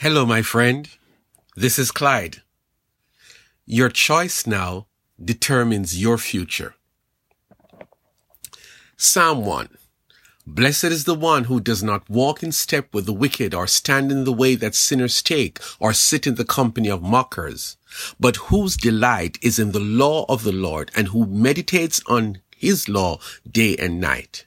Hello, my friend. This is Clyde. Your choice now determines your future. Psalm 1. Blessed is the one who does not walk in step with the wicked or stand in the way that sinners take or sit in the company of mockers, but whose delight is in the law of the Lord and who meditates on his law day and night.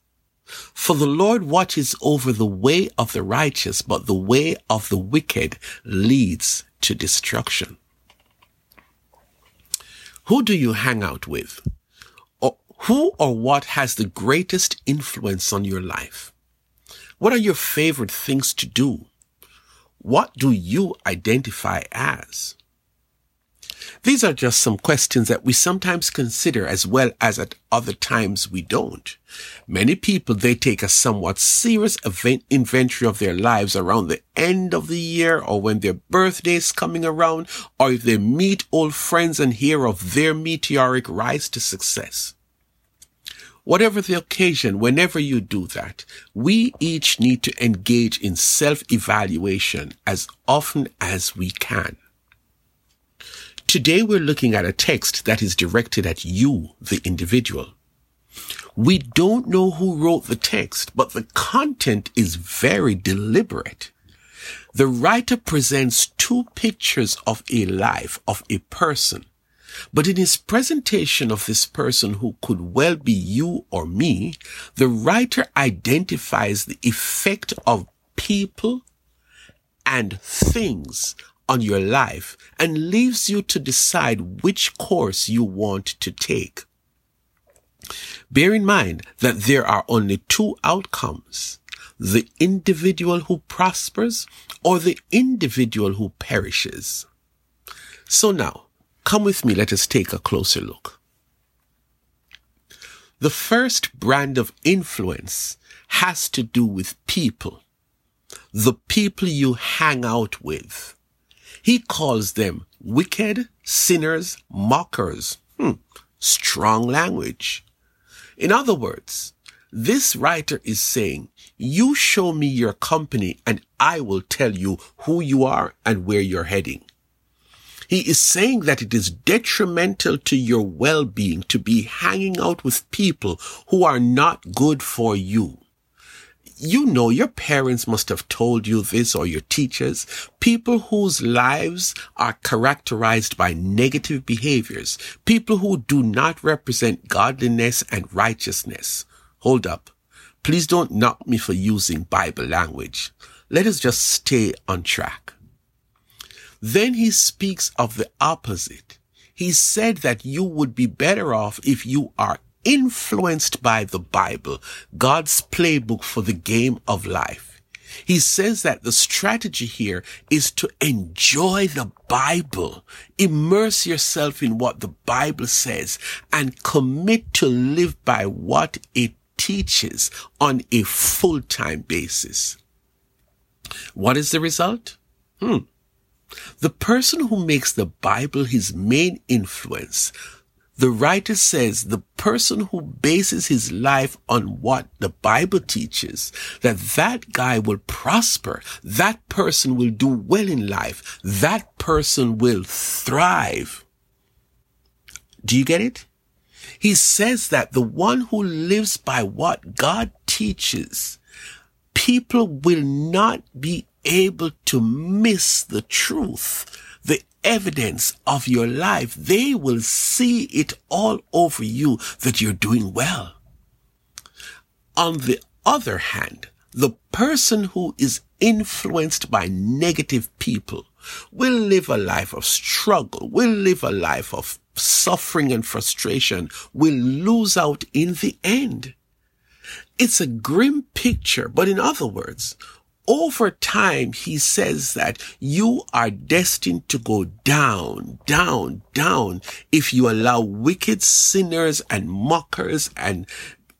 For the Lord watches over the way of the righteous, but the way of the wicked leads to destruction. Who do you hang out with? Or who or what has the greatest influence on your life? What are your favorite things to do? What do you identify as? These are just some questions that we sometimes consider as well as at other times we don't. Many people, they take a somewhat serious event inventory of their lives around the end of the year or when their birthday is coming around or if they meet old friends and hear of their meteoric rise to success. Whatever the occasion, whenever you do that, we each need to engage in self-evaluation as often as we can. Today we're looking at a text that is directed at you, the individual. We don't know who wrote the text, but the content is very deliberate. The writer presents two pictures of a life, of a person. But in his presentation of this person who could well be you or me, the writer identifies the effect of people and things on your life and leaves you to decide which course you want to take. Bear in mind that there are only two outcomes. The individual who prospers or the individual who perishes. So now, come with me, let us take a closer look. The first brand of influence has to do with people. The people you hang out with. He calls them wicked, sinners, mockers. Hmm, strong language. In other words, this writer is saying, you show me your company and I will tell you who you are and where you're heading. He is saying that it is detrimental to your well-being to be hanging out with people who are not good for you you know your parents must have told you this or your teachers. People whose lives are characterized by negative behaviors. People who do not represent godliness and righteousness. Hold up. Please don't knock me for using Bible language. Let us just stay on track. Then he speaks of the opposite. He said that you would be better off if you are influenced by the Bible, God's playbook for the game of life. He says that the strategy here is to enjoy the Bible, immerse yourself in what the Bible says and commit to live by what it teaches on a full-time basis. What is the result? Hmm. The person who makes the Bible his main influence the writer says the person who bases his life on what the Bible teaches, that that guy will prosper. That person will do well in life. That person will thrive. Do you get it? He says that the one who lives by what God teaches, people will not be able to miss the truth evidence of your life. They will see it all over you that you're doing well. On the other hand, the person who is influenced by negative people will live a life of struggle, will live a life of suffering and frustration, will lose out in the end. It's a grim picture, but in other words, over time, he says that you are destined to go down, down, down if you allow wicked sinners and mockers and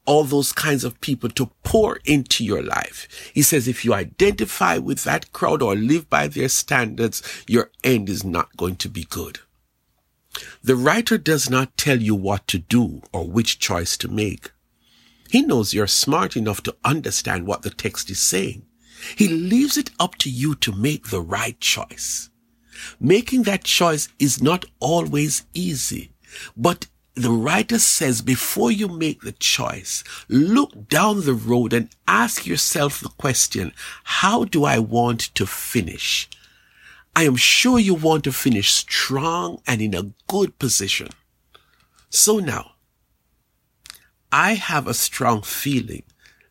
all those kinds of people to pour into your life. He says if you identify with that crowd or live by their standards, your end is not going to be good. The writer does not tell you what to do or which choice to make. He knows you're smart enough to understand what the text is saying. He leaves it up to you to make the right choice. Making that choice is not always easy, but the writer says before you make the choice, look down the road and ask yourself the question, how do I want to finish? I am sure you want to finish strong and in a good position. So now, I have a strong feeling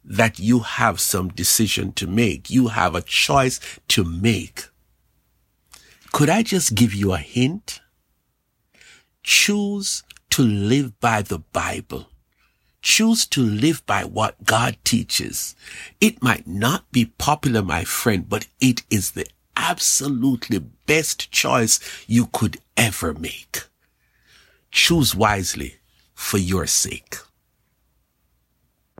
that you have some decision to make. You have a choice to make. Could I just give you a hint? Choose to live by the Bible. Choose to live by what God teaches. It might not be popular, my friend, but it is the absolutely best choice you could ever make. Choose wisely for your sake.